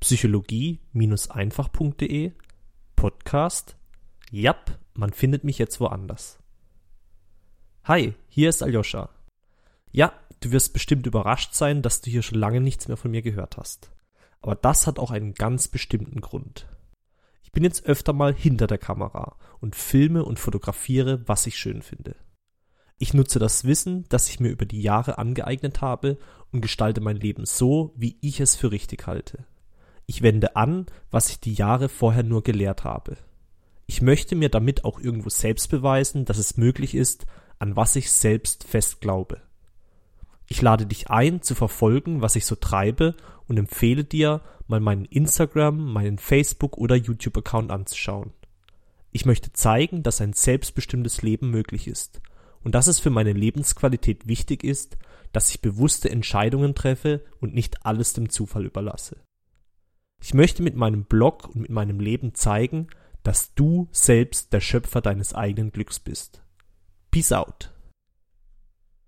psychologie-einfach.de Podcast. Jap, man findet mich jetzt woanders. Hi, hier ist Aljoscha. Ja, du wirst bestimmt überrascht sein, dass du hier schon lange nichts mehr von mir gehört hast. Aber das hat auch einen ganz bestimmten Grund. Ich bin jetzt öfter mal hinter der Kamera und filme und fotografiere, was ich schön finde. Ich nutze das Wissen, das ich mir über die Jahre angeeignet habe und gestalte mein Leben so, wie ich es für richtig halte. Ich wende an, was ich die Jahre vorher nur gelehrt habe. Ich möchte mir damit auch irgendwo selbst beweisen, dass es möglich ist, an was ich selbst fest glaube. Ich lade dich ein, zu verfolgen, was ich so treibe und empfehle dir, mal meinen Instagram, meinen Facebook oder YouTube-Account anzuschauen. Ich möchte zeigen, dass ein selbstbestimmtes Leben möglich ist und dass es für meine Lebensqualität wichtig ist, dass ich bewusste Entscheidungen treffe und nicht alles dem Zufall überlasse. Ich möchte mit meinem Blog und mit meinem Leben zeigen, dass du selbst der Schöpfer deines eigenen Glücks bist. Peace out.